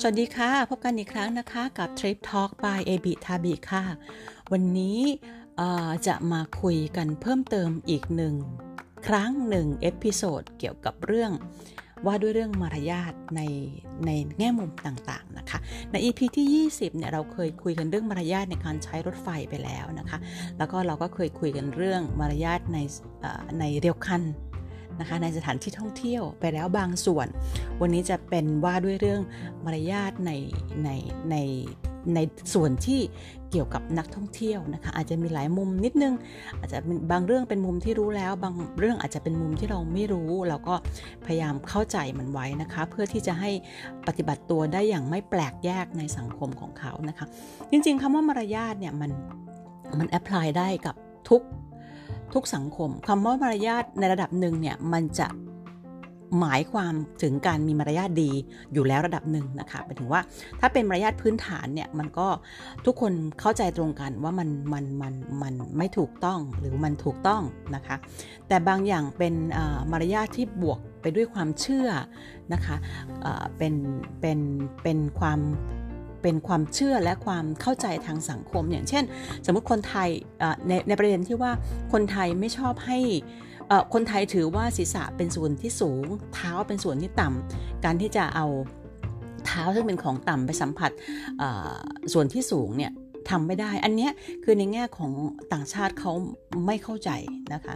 สวัสดีค่ะ พบกันอีกครั้งนะคะกับ Trip Talk by a b i t a b i ค่ะ วันนี้จะมาคุยกันเพิ่มเติมอีกหนึ่งครั้งหนึ่ง episode เกี่ยวกับเรื่องว่าด้วยเรื่องมารยาทในในแง่มุมต่างๆนะคะ ใน EP ที่ 20เนี่ยเราเคยคุยกันเรื่องมารยาทในการใช้รถไฟไปแล้วนะคะ แล้วก็เราก็เคยคุยกันเรื่องมารยาทในในเรียวคัน นะคะในสถานที่ท่องเที่ยวไปแล้วบางส่วน วันนี้จะเป็นว่าด้วยเรื่องมารยาทในในในในส่วนที่เกี่ยวกับนักท่องเที่ยวนะคะอาจจะมีหลายมุมนิดนึง อาจจะบางเรื่องเป็นมุมที่รู้แล้ว บางเรื่องอาจจะเป็นมุมที่เราไม่รู้ เราก็พยายามเข้าใจมันไว้นะคะ เพื่อที่จะให้ปฏิบัติตัวได้อย่างไม่แปลกแยกในสังคมของเขานะคะ จริงๆคำว่ามารยาทเนี่ยมันมันแอพพลายได้กับทุก ทุกสังคมคำว่ามารยาทในระดับหนึ่งเนี่ยมันจะหมายความถึงการมีมารยาทดีอยู่แล้วระดับหนึ่งนะคะหมายถึงว่าถ้าเป็นมารยาทพื้นฐานเนี่ยมันก็ทุกคนเข้าใจตรงกันว่ามันมันมันมันไม่ถูกต้องหรือมันถูกต้องนะคะ แต่บางอย่างเป็นมารยาทที่บวกไปด้วยความเชื่อนะคะเป็นเป็นเป็นความ เป็นความเชื่อและความเข้าใจทางสังคม อย่างเช่น สมมติคนไทยในในประเด็นที่ว่าคนไทยไม่ชอบให้คนไทยถือว่าศีรษะเป็นส่วนที่สูง เท้าเป็นส่วนที่ต่ำการที่จะเอาเท้าซึ่งเป็นของต่ำไปสัมผัสส่วนที่สูงเนี่ยทำไม่ได้ อันนี้คือในแง่ของต่างชาติเขาไม่เข้าใจนะคะ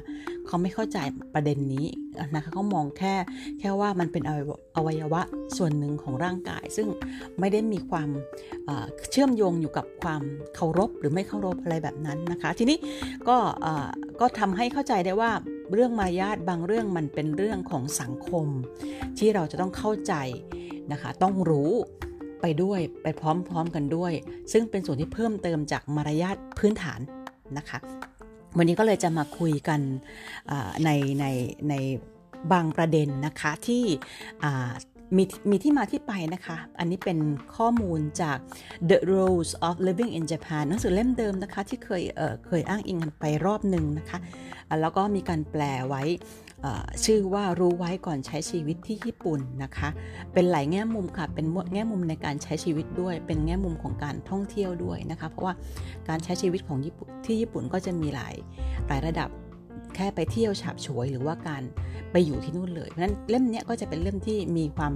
เขาไม่เข้าใจประเด็นนี้นะคะเขามองแค่แค่ว่ามันเป็นอวัยวะส่วนหนึ่งของร่างกาย ซึ่งไม่ได้มีความเชื่อมโยงอยู่กับความเคารพหรือไม่เคารพอะไรแบบนั้นนะคะ ทีนี้ก็ก็ทำให้เข้าใจได้ว่าเรื่องมารยาทบางเรื่องมันเป็นเรื่องของสังคม ที่เราจะต้องเข้าใจนะคะต้องรู้ไปด้วยไปพร้อมๆกันด้วย ซึ่งเป็นส่วนที่เพิ่มเติมจากมารยาทพื้นฐานนะคะ วันนี้ก็เลยจะมาคุยกันในในในบางประเด็นนะคะที่มีมีที่มาที่ไปนะคะ อันนี้เป็นข้อมูลจาก The Rules of Living in Japan หนังสือเล่มเดิมนะคะ ที่เคยเเคยอ้างอิงกันไปรอบหนึ่งนะคะ แล้วก็มีการแปลไว้ ชื่อว่ารู้ไว้ก่อนใช้ชีวิตที่ญี่ปุ่นนะคะ เป็นหลายแง่มุมค่ะ เป็นแง่มุมในการใช้ชีวิตด้วย เป็นแง่มุมของการท่องเที่ยวด้วยนะคะ เพราะว่าการใช้ชีวิตของญี่ปุ่นที่ญี่ปุ่นก็จะมีหลายหลายระดับแค่ไปเที่ยวฉาบฉวยหรือว่าการไปอยู่ที่นู่นเลยเพราะนั้นเล่มนี้ก็จะเป็นเล่มที่มีความ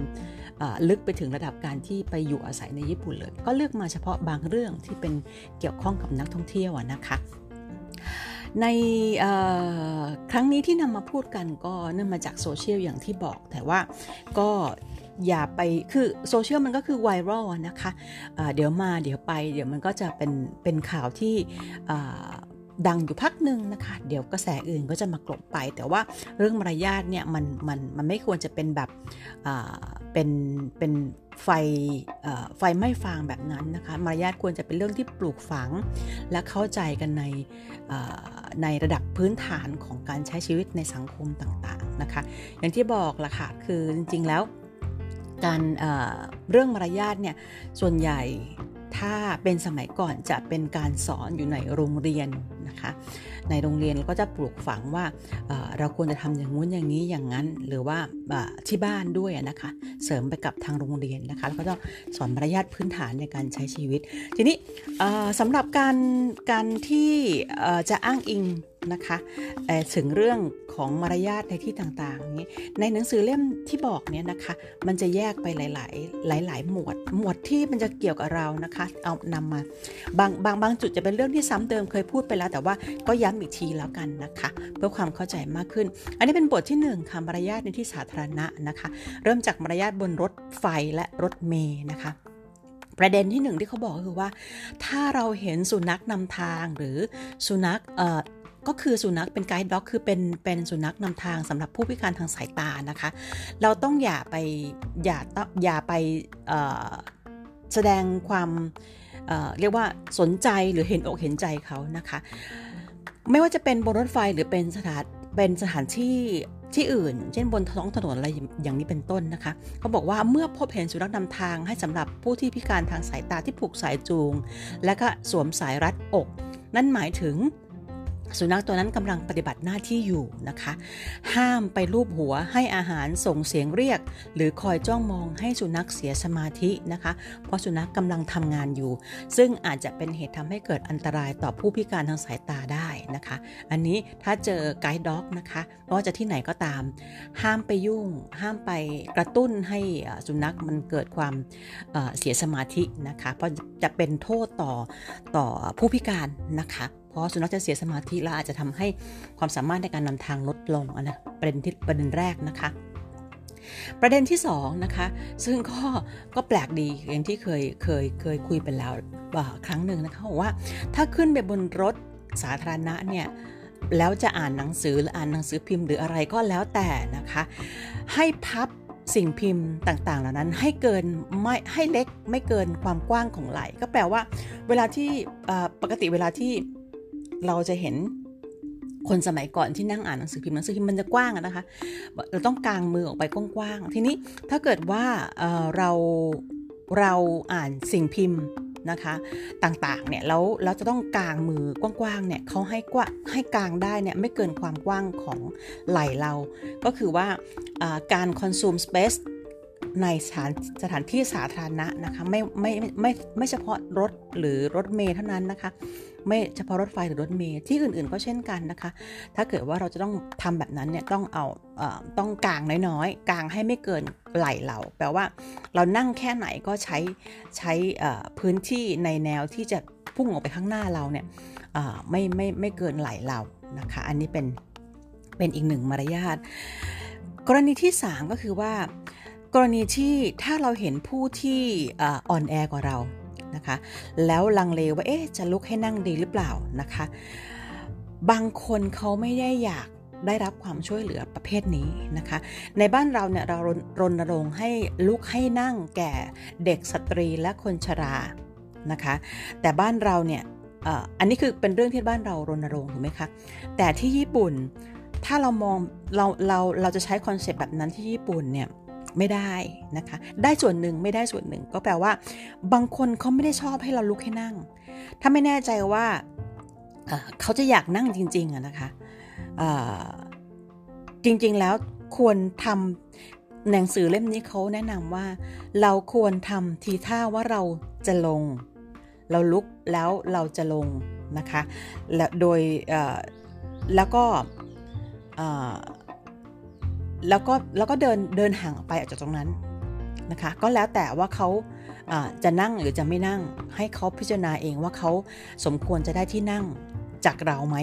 ลึกไปถึงระดับการที่ไปอยู่อาศัยในญี่ปุ่นเลย ก็เลือกมาเฉพาะบางเรื่องที่เป็นเกี่ยวข้องกับนักท่องเที่ยวนะคะ ในครั้งนี้ที่นำมาพูดกันก็เนื่องมาจากโซเชียลอย่างที่บอก แต่ว่าก็อย่าไปคือโซเชียลมันก็คือไวรัลนะคะะเดี๋ยวมาเดี๋ยวไป เดี๋ยวมันก็จะเป็นเป็นข่าวที่ดังอยู่พักหนึ่งนะคะ เดี๋ยวกระแสอื่นก็จะมากลบไป แต่ว่าเรื่องมารยาทเนี่ยมันมันมันไม่ควรจะเป็นแบบเป็นเป็น ไฟไฟไม่ฟางแบบนั้นนะคะมารยาทควรจะเป็นเรื่องที่ปลูกฝัง และเข้าใจกันในในระดับพื้นฐานของการใช้ชีวิตในสังคมต่างๆนะคะ อย่างที่บอกละค่ะคือจริงๆแล้วการเรื่องมารยาทเนี่ยส่วนใหญ่ ถ้าเป็นสมัยก่อนจะเป็นการสอนอยู่ในโรงเรียนนะคะ ในโรงเรียนเราก็จะปลูกฝังว่าเราควรจะทำอย่างงู้นอย่างนี้อย่างนั้น หรือว่าที่บ้านด้วยนะคะ เสริมไปกับทางโรงเรียนนะคะแล้วก็ต้องสอนมารยาทพื้นฐานในการใช้ชีวิต ทีนี้สำหรับการการที่จะอ้างอิง นะคะถึงเรื่องของมารยาทในที่ต่างๆนี้ในหนังสือเล่มที่บอกเนี่ยนะคะมันจะแยกไปหลาย ๆ หลาย ๆ หมวด หมวดที่มันจะเกี่ยวกับเรานะคะเอานำมาบางบางบางจุดจะเป็นเรื่องที่ซ้ำเดิมเคยพูดไปแล้ว แต่ว่าก็ย้ำอีกทีแล้วกันนะคะ เพื่อความเข้าใจมากขึ้น อันนี้เป็นบทที่1ค่ะมารยาทในที่สาธารณะนะคะ เริ่มจากมารยาทบนรถไฟและรถเมย์นะคะประเด็นที่หนึ่งที่เขาบอกก็คือว่า ถ้าเราเห็นสุนัขนำทางหรือสุนัข ก็คือสุนัขเป็นไกด์ด็อกคือเป็นเป็นสุนัขนำทางสำหรับผู้พิการทางสายตานะคะ เราต้องอย่าไปอย่าอย่าไปแสดงความเเรียกว่าสนใจหรือเห็นอกเห็นใจเขานะคะ ไม่ว่าจะเป็นบนรถไฟหรือเป็นสถานเป็นสถานที่ที่อื่น เช่นบนท้องถนนอะไรอย่างนี้เป็นต้นนะคะเขาบอกว่าเมื่อพบเห็นสุนัขนำทางให้สำหรับผู้ที่พิการทางสายตาที่ผูกสายจูง และก็สวมสายรัดอก นั่นหมายถึง สุนัขตัวนั้นกำลังปฏิบัติหน้าที่อยู่นะคะ ห้ามไปลูบหัวให้อาหารส่งเสียงเรียก หรือคอยจ้องมองให้สุนัขเสียสมาธินะคะ เพราะสุนัขกำลังทำงานอยู่ ซึ่งอาจจะเป็นเหตุทำให้เกิดอันตรายต่อผู้พิการทางสายตาได้นะคะ อันนี้ถ้าเจอไกด์ด็อกนะคะไม่ว่าจะที่ไหนก็ตาม ห้ามไปยุ่ง ห้ามไปกระตุ้นให้สุนัขมันเกิดความเสียสมาธินะคะ เพราะจะเป็นโทษต่อต่อผู้พิการนะคะ เพราะสุนัขจะเสียสมาธิและอาจจะทำให้ความสามารถในการนำทางลดลงนะประเด็นที่ประเด็นแรกนะคะ ประเด็นที่2นะคะซึ่งก็ก็แปลกดีอย่างที่เคยเคยเคยคุยไปแล้วครั้งหนึ่งนะคะว่าถ้าขึ้นไปบนรถสาธารณะเนี่ยแล้วจะอ่านหนังสือหรืออ่านหนังสือพิมพ์หรืออะไรก็แล้วแต่นะคะ ให้พับสิ่งพิมพ์ต่างๆ เหล่านั้นให้เกินไม่ให้เล็กไม่เกินความกว้างของไหลก็แปลว่า เวลาที่ปกติเวลาที่ เราจะเห็นคนสมัยก่อนที่นั่งอ่านหนังสือพิมพ์หนังสือพิมพ์มันจะกว้างนะคะ เราต้องกางมือออกไปกว้างๆทีนี้ถ้าเกิดว่าเราเราอ่านสิ่งพิมพ์นะคะต่างๆเนี่ยแล้วเราจะต้องกางมือกว้างๆเนี่ยเขาให้กว่าให้กางได้เนี่ยไม่เกินความกว้างของไหล่เรา ก็คือว่าการ consume space ในสถานสถานที่สาธารณะนะคะไม่ไม่ไม่ไม่เฉพาะรถหรือรถเมล์เท่านั้นนะคะ ไม่เฉพาะรถไฟหรือรถเมล์ที่อื่น ๆ ก็เช่นกันนะคะ ถ้าเกิดว่าเราจะต้องทำแบบนั้นเนี่ยต้องเอาต้องกางน้อยๆกางให้ไม่เกินไหล่เรา แปลว่าเรานั่งแค่ไหนก็ใช้ใช้พื้นที่ในแนวที่จะพุ่งออกไปข้างหน้าเราเนี่ยไม่ไม่ไม่เกินไหล่เรานะคะ อันนี้เป็นเป็นอีกหนึ่งมารยาทกรณีที่ 3 ก็คือว่า กรณีที่ถ้าเราเห็นผู้ที่อ่อนแอกว่าเรานะคะแล้วลังเลว่าเอ๊ะจะลุกให้นั่งดีหรือเปล่านะคะบางคนเขาไม่ได้อยากได้รับความช่วยเหลือประเภทนี้นะคะ ในบ้านเราเนี่ยเรารณรงค์ให้ลุกให้นั่งแก่เด็กสตรีและคนชรานะคะ แต่บ้านเราเนี่ยอันนี้คือเป็นเรื่องที่บ้านเรารณรงค์ถูกไหมคะแต่ที่ญี่ปุ่นถ้าเรามองเราเราเราจะใช้คอนเซปต์แบบนั้นที่ญี่ปุ่นเนี่ย ไม่ได้นะคะ ได้ส่วนหนึ่งไม่ได้ส่วนหนึ่ง ก็แปลว่า บางคนเขาไม่ได้ชอบให้เราลุกให้นั่ง ถ้าไม่แน่ใจว่าเขาจะอยากนั่งจริงๆอะนะคะจริงๆแล้วควรทำหนังสือเล่มนี้เขาแนะนำว่า เราควรทำทีท่าว่าเราจะลง เราลุกแล้วเราจะลงนะคะ แล้วโดยแล้วก็ แล้วก็แล้วก็เดินเดินห่างออกไปออกจากตรงนั้นนะคะ ก็แล้วแต่ว่าเขาจะนั่งหรือจะไม่นั่ง ให้เขาพิจารณาเองว่าเขาสมควรจะได้ที่นั่งจากเราไหม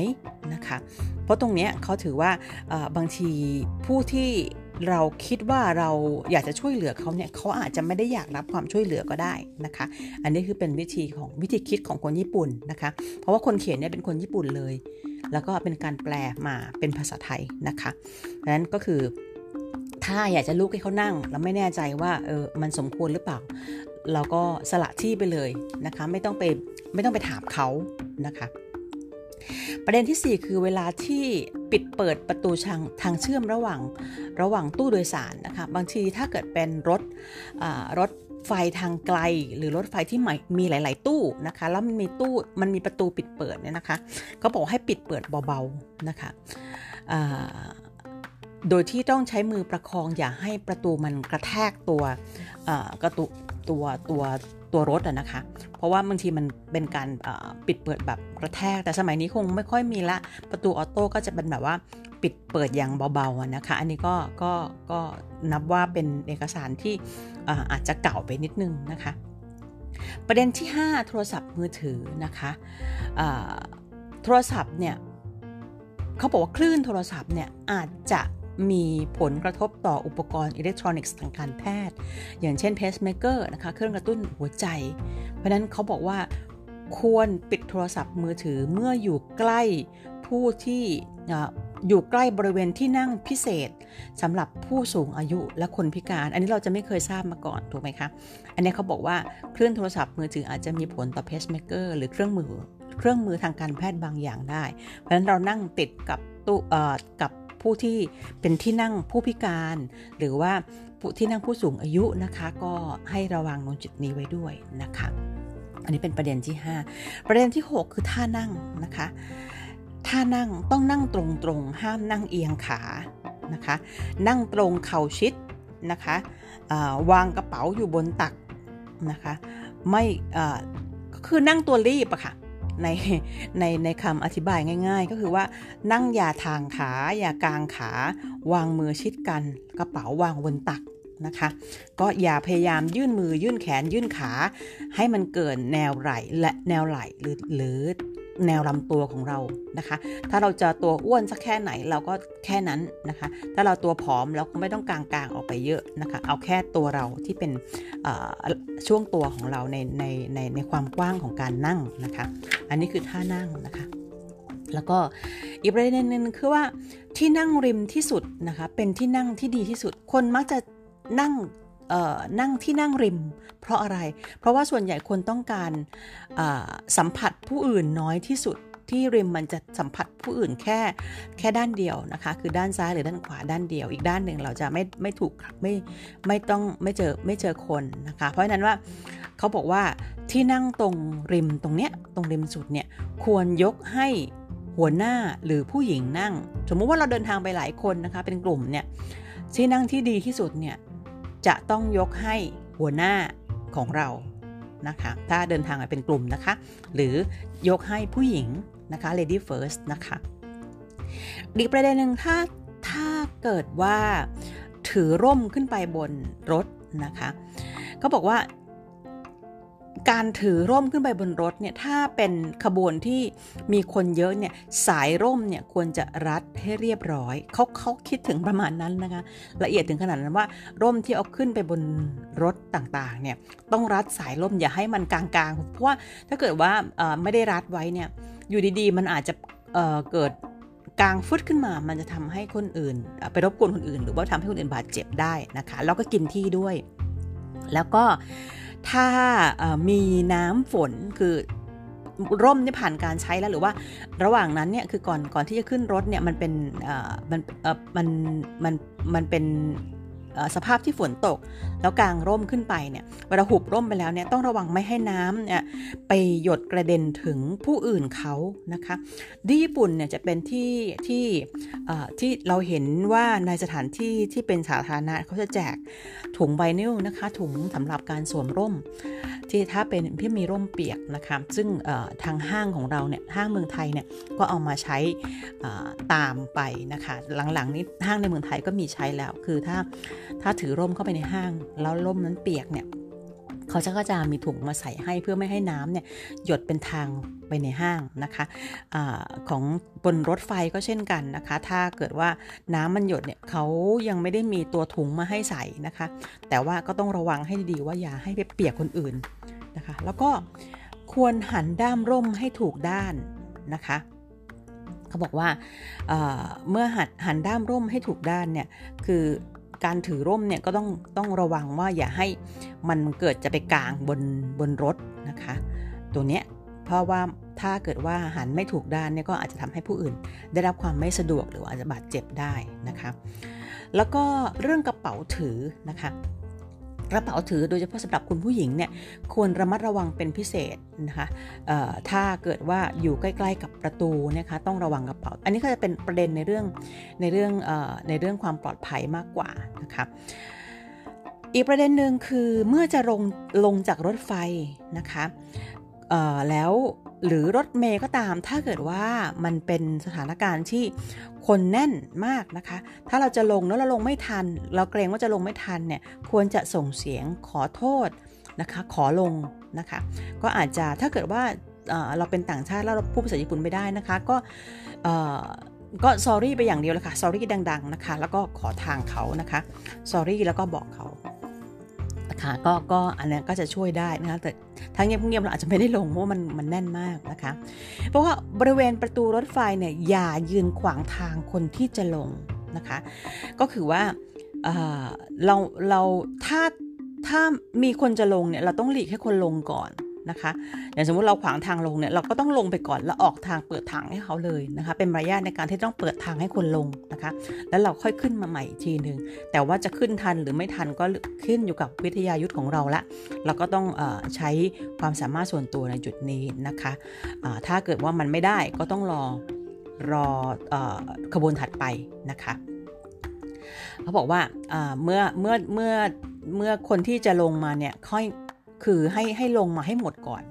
นะคะ เพราะตรงนี้เขาถือว่าบางทีผู้ที่เราคิดว่าเราอยากจะช่วยเหลือเขาเนี่ยเขาอาจจะไม่ได้อยากรับความช่วยเหลือก็ได้นะคะ อันนี้คือเป็นวิธีของวิธีคิดของคนญี่ปุ่นนะคะ เพราะว่าคนเขียนเนี่ยเป็นคนญี่ปุ่นเลย แล้วก็เป็นการแปลมาเป็นภาษาไทยนะคะดังนั้นก็คือ ถ้าอยากจะลุกให้เขานั่ง แล้วไม่แน่ใจว่าเออมันสมควรหรือเปล่า เราก็สละที่ไปเลยนะคะ ไม่ต้องไปไม่ต้องไปถามเขานะคะ ประเด็นที่ 4 คือเวลาที่ปิดเปิดประตูทางทางเชื่อมระหว่างระหว่างตู้โดยสารนะคะ บางทีถ้าเกิดเป็นรถรถไฟทางไกลหรือรถไฟที่มีหลาย ๆ ตู้นะคะ แล้วมันมีตู้มันมีประตูปิดเปิดเนี่ยนะคะ ก็บอกให้ปิดเปิดเบา ๆ นะคะ โดยที่ต้องใช้มือประคองอย่าให้ประตูมันกระแทกตัวกระตุตัวตัวตัวรถอะนะคะ เพราะว่าบางทีมันเป็นการปิดเปิดแบบกระแทก แต่สมัยนี้คงไม่ค่อยมีละ ประตู auto ก็จะเป็นแบบว่าปิดเปิดอย่างเบาๆนะคะ อันนี้ก็ก็ก็นับว่าเป็นเอกสารที่อาจจะเก่าไปนิดนึงนะคะ ประเด็นที่ 5 โทรศัพท์มือถือนะคะโทรศัพท์เนี่ยเขาบอกว่าคลื่นโทรศัพท์เนี่ยอาจจะ มีผลกระทบต่ออุปกรณ์อิเล็กทรอนิกส์ทางการแพทย์ อย่างเช่น pacemaker นะคะ เครื่องกระตุ้นหัวใจ เพราะนั้นเขาบอกว่าควรปิดโทรศัพท์มือถือเมื่ออยู่ใกล้ผู้ที่อยู่ใกล้บริเวณที่นั่งพิเศษสำหรับผู้สูงอายุและคนพิการ อันนี้เราจะไม่เคยทราบมาก่อนถูกไหมคะ อันนี้เขาบอกว่าเครื่องโทรศัพท์มือถืออาจจะมีผลต่อเพสเมเกอร์หรือเครื่องมือเครื่องมือทางการแพทย์บางอย่างได้ เพราะฉะนั้นเรานั่งติดกับตู้กับ ผู้ที่เป็นที่นั่งผู้พิการ หรือว่าผู้ที่นั่งผู้สูงอายุนะคะ ก็ให้ระวังตรงจุดนี้ไว้ด้วยนะคะ อันนี้เป็นประเด็นที่ 5 ประเด็นที่ 6 คือท่านั่งนะคะถ้านั่งต้องนั่งตรงๆ ห้ามนั่งเอียงขานะคะ นั่งตรงเข่าชิดนะคะวางกระเป๋าอยู่บนตักนะคะ ไม่คือนั่งตัวรีบอะค่ะ ในในในคำอธิบายง่าย ๆ ก็คือว่านั่งอย่าทางขาอย่ากลางขาวางมือชิดกัน กระเป๋าวางบนตักนะคะ ก็อย่าพยายามยื่นมือยื่นแขนยื่นขา ให้มันเกินแนวไหลและแนวไหลหรือหรือ แนวลำตัวของเรานะคะ ถ้าเราจะตัวอ้วนสักแค่ไหนเราก็แค่นั้นนะคะ ถ้าเราตัวผอมเราก็ไม่ต้องกางกางออกไปเยอะนะคะ เอาแค่ตัวเราที่เป็นช่วงตัวของเราในในในในความกว้างของการนั่งนะคะ อันนี้คือท่านั่งนะคะแล้วก็อีกประเด็นหนึ่งคือว่าที่นั่งริมที่สุดนะคะเป็นที่นั่งที่ดีที่สุด คนมักจะนั่ง นั่งที่นั่งริม เพราะอะไร เพราะว่าส่วนใหญ่คนต้องการสัมผัสผู้อื่นน้อยที่สุดที่ริมมันจะสัมผัสผู้อื่นแค่แค่ด้านเดียวนะคะ คือด้านซ้ายหรือด้านขวาด้านเดียว อีกด้านหนึ่งเราจะไม่ไม่ถูกไม่ไม่ต้องไม่เจอไม่เจอคนนะคะ เพราะฉะนั้นว่าเขาบอกว่าที่นั่งตรงริมตรงเนี้ยตรงริมสุดเนี่ยควรยกให้หัวหน้าหรือผู้หญิงนั่ง สมมุติว่าเราเดินทางไปหลายคนนะคะ เป็นกลุ่มเนี่ยที่นั่งที่ดีที่สุดเนี่ย จะต้องยกให้หัวหน้าของเรานะคะ ถ้าเดินทางเป็นกลุ่มนะคะ หรือยกให้ผู้หญิงนะคะ lady first นะคะอีกประเด็นหนึ่งถ้าถ้าเกิดว่าถือร่มขึ้นไปบนรถนะคะเขาบอกว่า การถือร่มขึ้นไปบนรถเนี่ยถ้าเป็นขบวนที่มีคนเยอะเนี่ยสายร่มเนี่ยควรจะรัดให้เรียบร้อยเขาเขาคิดถึงประมาณนั้นนะคะละเอียดถึงขนาดนั้นว่าร่มที่เอาขึ้นไปบนรถต่างๆเนี่ยต้องรัดสายร่มอย่าให้มันกลางๆเพราะว่าถ้าเกิดว่าไม่ได้รัดไว้เนี่ยอยู่ดีๆ มันอาจจะเเกิดกลางฟุตขึ้นมามันจะทำให้คนอื่น ไปรบกวนคนอื่น หรือว่าทำให้คนอื่นบาดเจ็บได้นะคะแล้วก็กินที่ด้วย แล้วก็ ถ้ามีน้ำฝนคือร่มนี่ผ่านการใช้แล้วหรือว่าระหว่างนั้นเนี่ยคือก่อนก่อนที่จะขึ้นรถเนี่ยมันเป็นมันมันมันมันเป็น สภาพที่ฝนตก แล้วกางร่มขึ้นไปเนี่ยเวลาหุบร่มไปแล้วเนี่ยต้องระวังไม่ให้น้ำเนี่ยไปหยดกระเด็นถึงผู้อื่นเขานะคะที่ญี่ปุ่นเนี่ยจะเป็นที่ที่ที่เราเห็นว่าในสถานที่ที่เป็นสาธารณะเขาจะแจกถุงไบนิลนะคะถุงสำหรับการสวมร่ม ที่ถ้าเป็นที่มีร่มเปียกนะคะซึ่งทางห้างของเราเนี่ยห้างเมืองไทยเนี่ยก็เอามาใช้ตามไปนะคะหลังๆนี้ห้างในเมืองไทยก็มีใช้แล้ว คือถ้าถ้าถือร่มเข้าไปในห้าง แล้วร่มนั้นเปียกเนี่ย เขาจะก็จะมีถุงมาใส่ให้เพื่อไม่ให้น้ำเนี่ยหยดเป็นทางไปในห้างนะคะอของบนรถไฟก็เช่นกันนะคะ ถ้าเกิดว่าน้ำมันหยดเนี่ยเขายังไม่ได้มีตัวถุงมาให้ใส่นะคะ แต่ว่าก็ต้องระวังให้ดีๆว่าอย่าให้ไปเปียกคนอื่นนะคะ แล้วก็ควรหันด้ามร่มให้ถูกด้านนะคะเขาบอกว่าเมื่อหัดหันด้ามร่มให้ถูกด้านเนี่ยคือ การถือร่มเนี่ยก็ต้องต้องระวังว่าอย่าให้มันเกิดจะไปกลางบนบนรถนะคะ ตัวเนี้ยเพราะว่าถ้าเกิดว่าหันไม่ถูกด้านเนี่ยก็อาจจะทำให้ผู้อื่น ได้รับความไม่สะดวกหรืออาจจะบาดเจ็บได้นะคะ แล้วก็เรื่องกระเป๋าถือนะคะ กระเป๋าถือโดยเฉพาะสำหรับคุณผู้หญิงเนี่ยควรระมัดระวังเป็นพิเศษนะคะถ้าเกิดว่าอยู่ใกล้ๆกับประตูนะคะต้องระวังกระเป๋า อันนี้ก็จะเป็นประเด็นในเรื่องในเรื่องในเรื่องความปลอดภัยมากกว่านะคะอีกประเด็นหนึ่งคือเมื่อจะลงลงจากรถไฟนะคะแล้ว หรือรถเมย์ก็ตาม ถ้าเกิดว่ามันเป็นสถานการณ์ที่คนแน่นมากนะคะ ถ้าเราจะลงแล้วเราลงไม่ทัน เราเกรงว่าจะลงไม่ทันเนี่ย ควรจะส่งเสียงขอโทษนะคะ ขอลงนะคะ ก็อาจจะถ้าเกิดว่าเราเป็นต่างชาติแล้วเราพูดภาษาญี่ปุ่นไม่ได้นะคะ ก็ก็ sorry ไปอย่างเดียวเลยค่ะ sorry ดัง ๆ นะคะ แล้วก็ขอทางเขานะคะ sorry แล้วก็บอกเขา ค่ะก็ก็อันนี้ก็จะช่วยได้นะคะแต่ทั้งเงียบเงียบเราอาจจะไม่ได้ลงเพราะมันมันแน่นมากนะคะ เพราะว่าบริเวณประตูรถไฟเนี่ยอย่ายืนขวางทางคนที่จะลงนะคะ ก็คือว่าเราเราถ้าถ้ามีคนจะลงเนี่ยเราต้องหลีกให้คนลงก่อน นะคะอย่างสมมติเราขวางทางลงเนี่ยเราก็ต้องลงไปก่อนแล้วออกทางเปิดทางให้เขาเลยนะคะเป็นมารยาทในการที่ต้องเปิดทางให้คนลงนะคะ แล้วเราค่อยขึ้นมาใหม่อีกทีหนึ่งแต่ว่าจะขึ้นทันหรือไม่ทันก็ขึ้นอยู่กับวิทยายุทธของเราละเราก็ต้องอใช้ความสามารถส่วนตัวในจุดนี้นะคะะถ้าเกิดว่ามันไม่ได้ก็ต้องรอรออขบวนถัดไปนะคะเขาบอกว่าเมื่อเมื่อเมื่อเมื่อคนที่จะลงมาเนี่ยค่อย คือให้ให้ลงมาให้หมดก่อน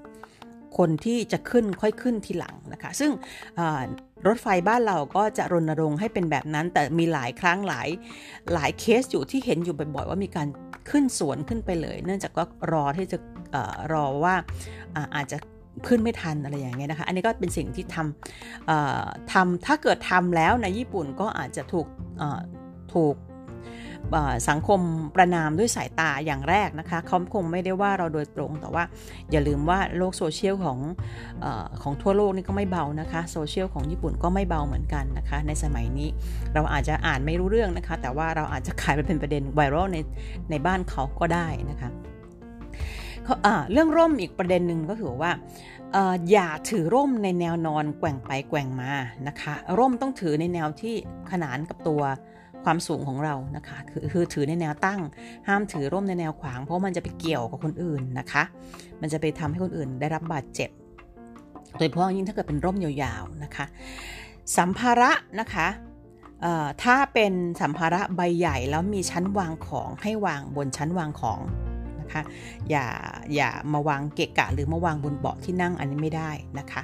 คนที่จะขึ้นค่อยขึ้นทีหลังนะคะ ซึ่งรถไฟบ้านเราก็จะรณรงค์ให้เป็นแบบนั้น แต่มีหลายครั้งหลายหลายเคสอยู่ที่เห็นอยู่บ่อยๆว่ามีการขึ้นสวนขึ้นไปเลย เนื่องจากก็รอที่จะอรอว่าอาจจะขึ้นไม่ทันอะไรอย่างเงี้ยนะคะ อันนี้ก็เป็นสิ่งที่ทำทำถ้าเกิดทำแล้วในญี่ปุ่นก็อาจจะถูกถูก สังคมประนามด้วยสายตาอย่างแรกนะคะเขาคงไม่ได้ว่าเราโดยตรงแต่ว่าอย่าลืมว่าโลกโซเชียลของอของทั่วโลกนี่ก็ไม่เบานะคะโซเชียลของญี่ปุ่นก็ไม่เบาเหมือนกันนะคะ ในสมัยนี้เราอาจจะอ่านไม่รู้เรื่องนะคะ แต่ว่าเราอาจจะขายไปเป็นประเด็นไวรัลในในบ้านเขาก็ได้นะคะเรื่องร่มอีกประเด็นหนึ่งก็คือว่าอย่าถือร่มในแนวนอนแกว่งไปแกว่งมานะคะ ร่มต้องถือในแนวที่ขนานกับตัว ความสูงของเรานะคะ คือคือถือในแนวตั้ง ห้ามถือร่มในแนวขวาง เพราะมันจะไปเกี่ยวกับคนอื่นนะคะ มันจะไปทำให้คนอื่นได้รับบาดเจ็บ โดยเฉพาะยิ่งถ้าเกิดเป็นร่มยาวๆนะคะ สัมภาระนะคะถ้าเป็นสัมภาระใบใหญ่แล้วมีชั้นวางของให้วางบนชั้นวางของนะคะอย่าอย่ามาวางเกะกะหรือมาวางบนเบาะที่นั่งอันนี้ไม่ได้นะคะ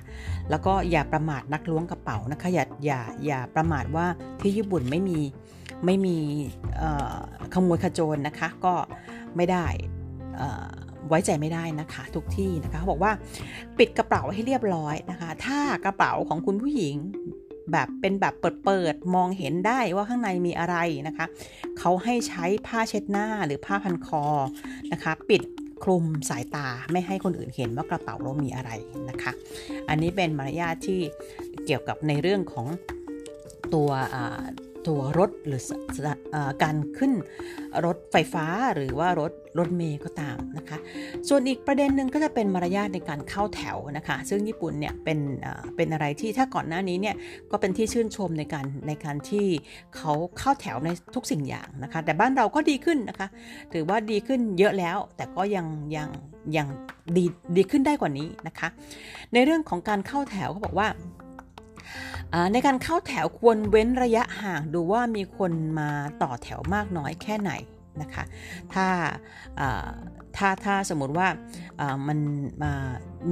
แล้วก็อย่าประมาทนักล้วงกระเป๋านะคะอย่าอย่าอย่าประมาทว่าที่ญี่ปุ่นไม่มี ไม่มีขโมยขโจรนะคะ ก็ไม่ได้ไว้ใจไม่ได้นะคะ ทุกที่นะคะเขาบอกว่าปิดกระเป๋าให้เรียบร้อยนะคะ ถ้ากระเป๋าของคุณผู้หญิงแบบเป็นแบบเปิดๆมองเห็นได้ว่าข้างในมีอะไรนะคะเขาให้ใช้ผ้าเช็ดหน้าหรือผ้าพันคอนะคะ ปิดคลุมสายตาไม่ให้คนอื่นเห็นว่ากระเป๋าเรามีอะไรนะคะ อันนี้เป็นมารยาทที่เกี่ยวกับในเรื่องของตัว ตัวรถหรืออการขึ้นรถไฟฟ้าหรือว่ารถรถเมย์ก็ตามนะคะ ส่วนอีกประเด็นหนึ่งก็จะเป็นมารยาทในการเข้าแถวนะคะ ซึ่งญี่ปุ่นเนี่ยเป็นเป็นอะไรที่ถ้าก่อนหน้านี้เนี่ยก็เป็นที่ชื่นชมในการในการที่เขาเข้าแถวในทุกสิ่งอย่างนะคะ แต่บ้านเราก็ดีขึ้นนะคะ ถือว่าดีขึ้นเยอะแล้ว แต่ก็ยังยังยังดีดีขึ้นได้กว่านี้นะคะ ในเรื่องของการเข้าแถวเขาบอกว่า ในการเข้าแถวควรเว้นระยะห่างดูว่ามีคนมาต่อแถวมากน้อยแค่ไหนนะคะ ถ้าถ้าถ้าสมมติว่ามัน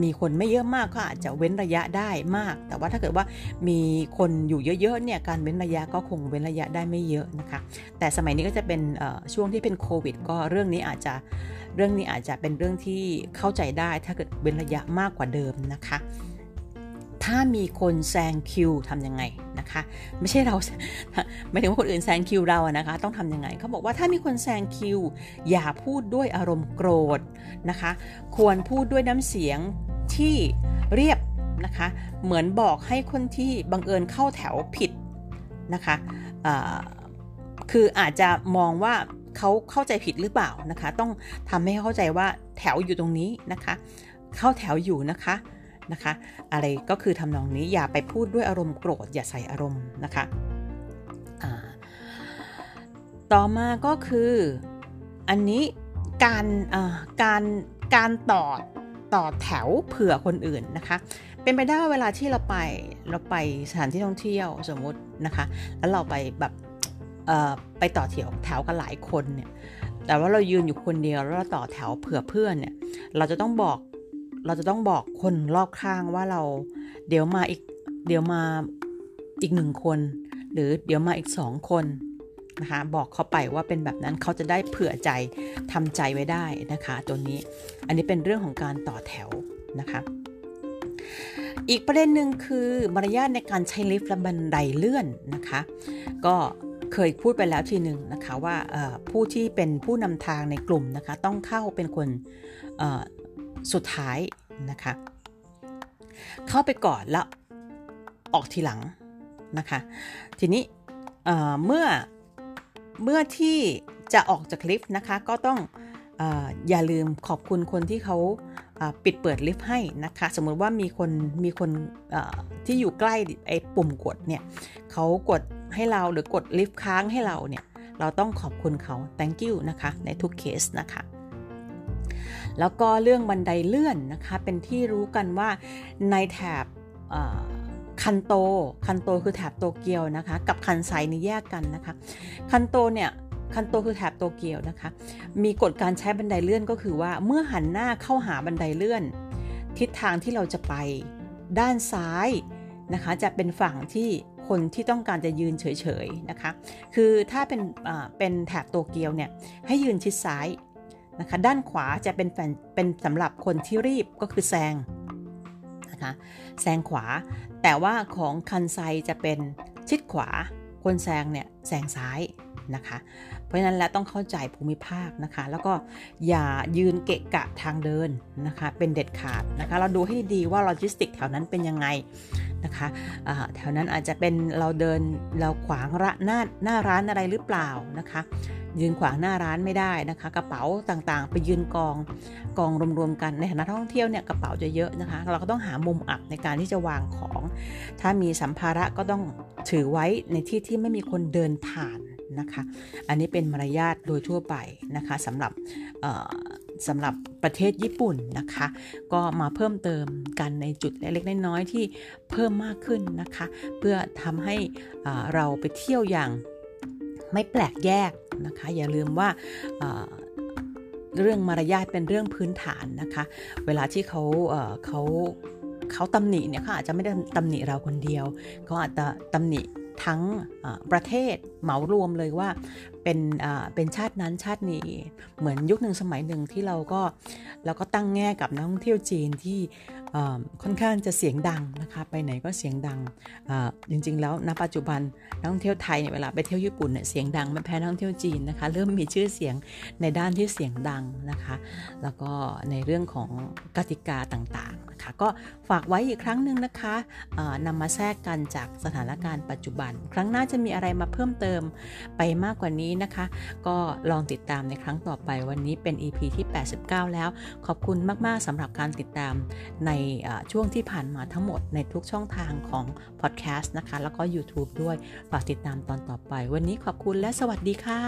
มีคนไม่เยอะมากก็อาจจะเว้นระยะได้มาก แต่ว่าถ้าเกิดว่ามีคนอยู่เยอะๆเนี่ยการเว้นระยะก็คงเว้นระยะได้ไม่เยอะนะคะ แต่สมัยนี้ก็จะเป็นช่วงที่เป็นโควิด ก็เรื่องนี้อาจจะเรื่องนี้อาจจะเป็นเรื่องที่เข้าใจได้ถ้าเกิดเว้นระยะมากกว่าเดิมนะคะ ถ้ามีคนแซงคิวทำยังไงนะคะ ไม่ใช่เราไม่ถึงว่าคนอื่นแซงคิวเราอะนะคะ ต้องทำยังไงเขาบอกว่าถ้ามีคนแซงคิว อย่าพูดด้วยอารมณ์โกรธนะคะ ควรพูดด้วยน้ำเสียงที่เรียบนะคะ เหมือนบอกให้คนที่บังเอิญเข้าแถวผิดนะคะคืออาจจะมองว่าเขาเข้าใจผิดหรือเปล่านะคะ ต้องทำให้เข้าใจว่าแถวอยู่ตรงนี้นะคะ เข้าแถวอยู่นะคะ นะคะ อะไรก็คือทำนองนี้อย่าไปพูดด้วยอารมณ์โกรธ อย่าใส่อารมณ์นะคะต่อมาก็คืออันนี้การการการต่อต่อแถวเผื่อคนอื่นนะคะ เป็นไปได้ว่าเวลาที่เราไปเราไปสถานที่ท่องเที่ยวสมมตินะคะ แล้วเราไปแบบไปต่อแถวแถวกันหลายคนเนี่ยแต่ว่าเรายืนอยู่คนเดียวแล้วเราต่อแถวเผื่อเพื่อนเนี่ยเราจะต้องบอก เราจะต้องบอกคนรอบข้างว่าเรา เดี๋ยวมาอีกเดี๋ยวมาอีกหนึ่งคน หรือเดี๋ยวมาอีกสองคนนะคะบอกเขาไปว่าเป็นแบบนั้นเขาจะได้เผื่อใจทำใจไว้ได้นะคะตัวนี้อันนี้เป็นเรื่องของการต่อแถวนะคะ อีกประเด็นหนึ่งคือมารยาทในการใช้ลิฟต์และบันไดเลื่อนนะคะ ก็เคยพูดไปแล้วทีหนึ่งนะคะว่าผู้ที่เป็นผู้นำทางในกลุ่มนะคะ ต้องเข้าเป็นคน สุดท้ายนะคะ เข้าไปก่อนแล้วออกทีหลังนะคะ ทีนี้เมื่อเมื่อที่จะออกจากลิฟต์นะคะ ก็ต้องออย่าลืมขอบคุณคนที่เขาปิดเปิดลิฟต์ให้นะคะ สมมติว่ามีคนมีคนที่อยู่ใกล้ไอ้ปุ่มกดเนี่ยเขากดให้เราหรือกดลิฟต์ค้างให้เราเนี่ย เราต้องขอบคุณเขา thank you นะคะ ในทุกเคสนะคะ แล้วก็เรื่องบันไดเลื่อนนะคะเป็นที่รู้กันว่าในแถบคันโต คันโตคือแถบโตเกียวนะคะ กับคันไซนี่แยกกันนะคะ คันโตเนี่ย คันโตคือแถบโตเกียวนะคะ มีกฎการใช้บันไดเลื่อนก็คือว่า เมื่อหันหน้าเข้าหาบันไดเลื่อน ทิศทางที่เราจะไปด้านซ้ายนะคะ จะเป็นฝั่งที่คนที่ต้องการจะยืนเฉยๆนะคะ คือถ้าเป็นเป็นแถบโตเกียวเนี่ย ให้ยืนชิดซ้าย นะคะ ด้านขวาจะเป็นแเป็นสำหรับคนที่รีบก็คือแซงนะคะแซงขวา แต่ว่าของคันไซจะเป็นชิดขวา คนแซงเนี่ยแซงซ้ายนะคะ เพราะฉะนั้นแล้วต้องเข้าใจภูมิภาคนะคะ แล้วก็อย่ายืนเกะกะทางเดินนะคะ เป็นเด็ดขาดนะคะ เราดูให้ดีว่าโลจิสติกแถวนั้นเป็นยังไงนะคะะแถวนั้นอาจจะเป็นเราเดินเราขวางระหน้าหน้าร้านอะไรหรือเปล่านะคะ ยืนขวางหน้าร้านไม่ได้นะคะ กระเป๋าต่างๆ ไปยืนกองกองรวมๆกันในฐานะท่องเที่ยวเนี่ยกระเป๋าจะเยอะนะคะ เราก็ต้องหามุมอับในการที่จะวางของ ถ้ามีสัมภาระก็ต้องถือไว้ในที่ที่ไม่มีคนเดินผ่านนะคะ อันนี้เป็นมารยาทโดยทั่วไปนะคะสำหรับสำหรับประเทศญี่ปุ่นนะคะ ก็มาเพิ่มเติมกันในจุดเล็กๆน้อยๆที่เพิ่มมากขึ้นนะคะ เพื่อทำให้เราไปเที่ยวอย่างไม่แปลกแยก นะคะ อย่าลืมว่าเรื่องมารยาทเป็นเรื่องพื้นฐานนะคะ เวลาที่เขาเขาเขาตำหนิเนี่ยเขาอาจจะไม่ได้ตำหนิเราคนเดียวเขาอาจจะตำหนิทั้งประเทศเหมารวมเลยว่าเป็นเป็นชาตินั้นชาตินี้เหมือนยุคหนึ่งสมัยหนึ่งที่เราก็เราก็ตั้งแง่กับนักท่องเที่ยวจีนที่ ค่อนข้างจะเสียงดังนะคะไปไหนก็เสียงดังจริงๆ แล้วณปัจจุบันนักท่องเที่ยวไทยเนี่ยเวลาไปเที่ยวญี่ปุ่นเนี่ยเสียงดังไม่แพ้นักท่องเที่ยวจีนนะคะเริ่มมีชื่อเสียงในด้านที่เสียงดังนะคะ แล้วก็ในเรื่องของกติกาต่างๆนะคะก็ฝากไว้อีกครั้งหนึ่งนะคะนำมาแทรกกันจากสถานการณ์ปัจจุบัน ครั้งหน้าจะมีอะไรมาเพิ่มเติมไปมากกว่านี้นะคะ ก็ลองติดตามในครั้งต่อไปวันนี้เป็น EP ที่ 89 แล้ว ขอบคุณมากๆสำหรับการติดตามในช่วงที่ผ่านมาทั้งหมดในทุกช่องทางของพอดแคสต์นะคะ แล้วก็ YouTube ด้วยฝากติดตามตอนต่อไป วันนี้ขอบคุณและสวัสดีค่ะ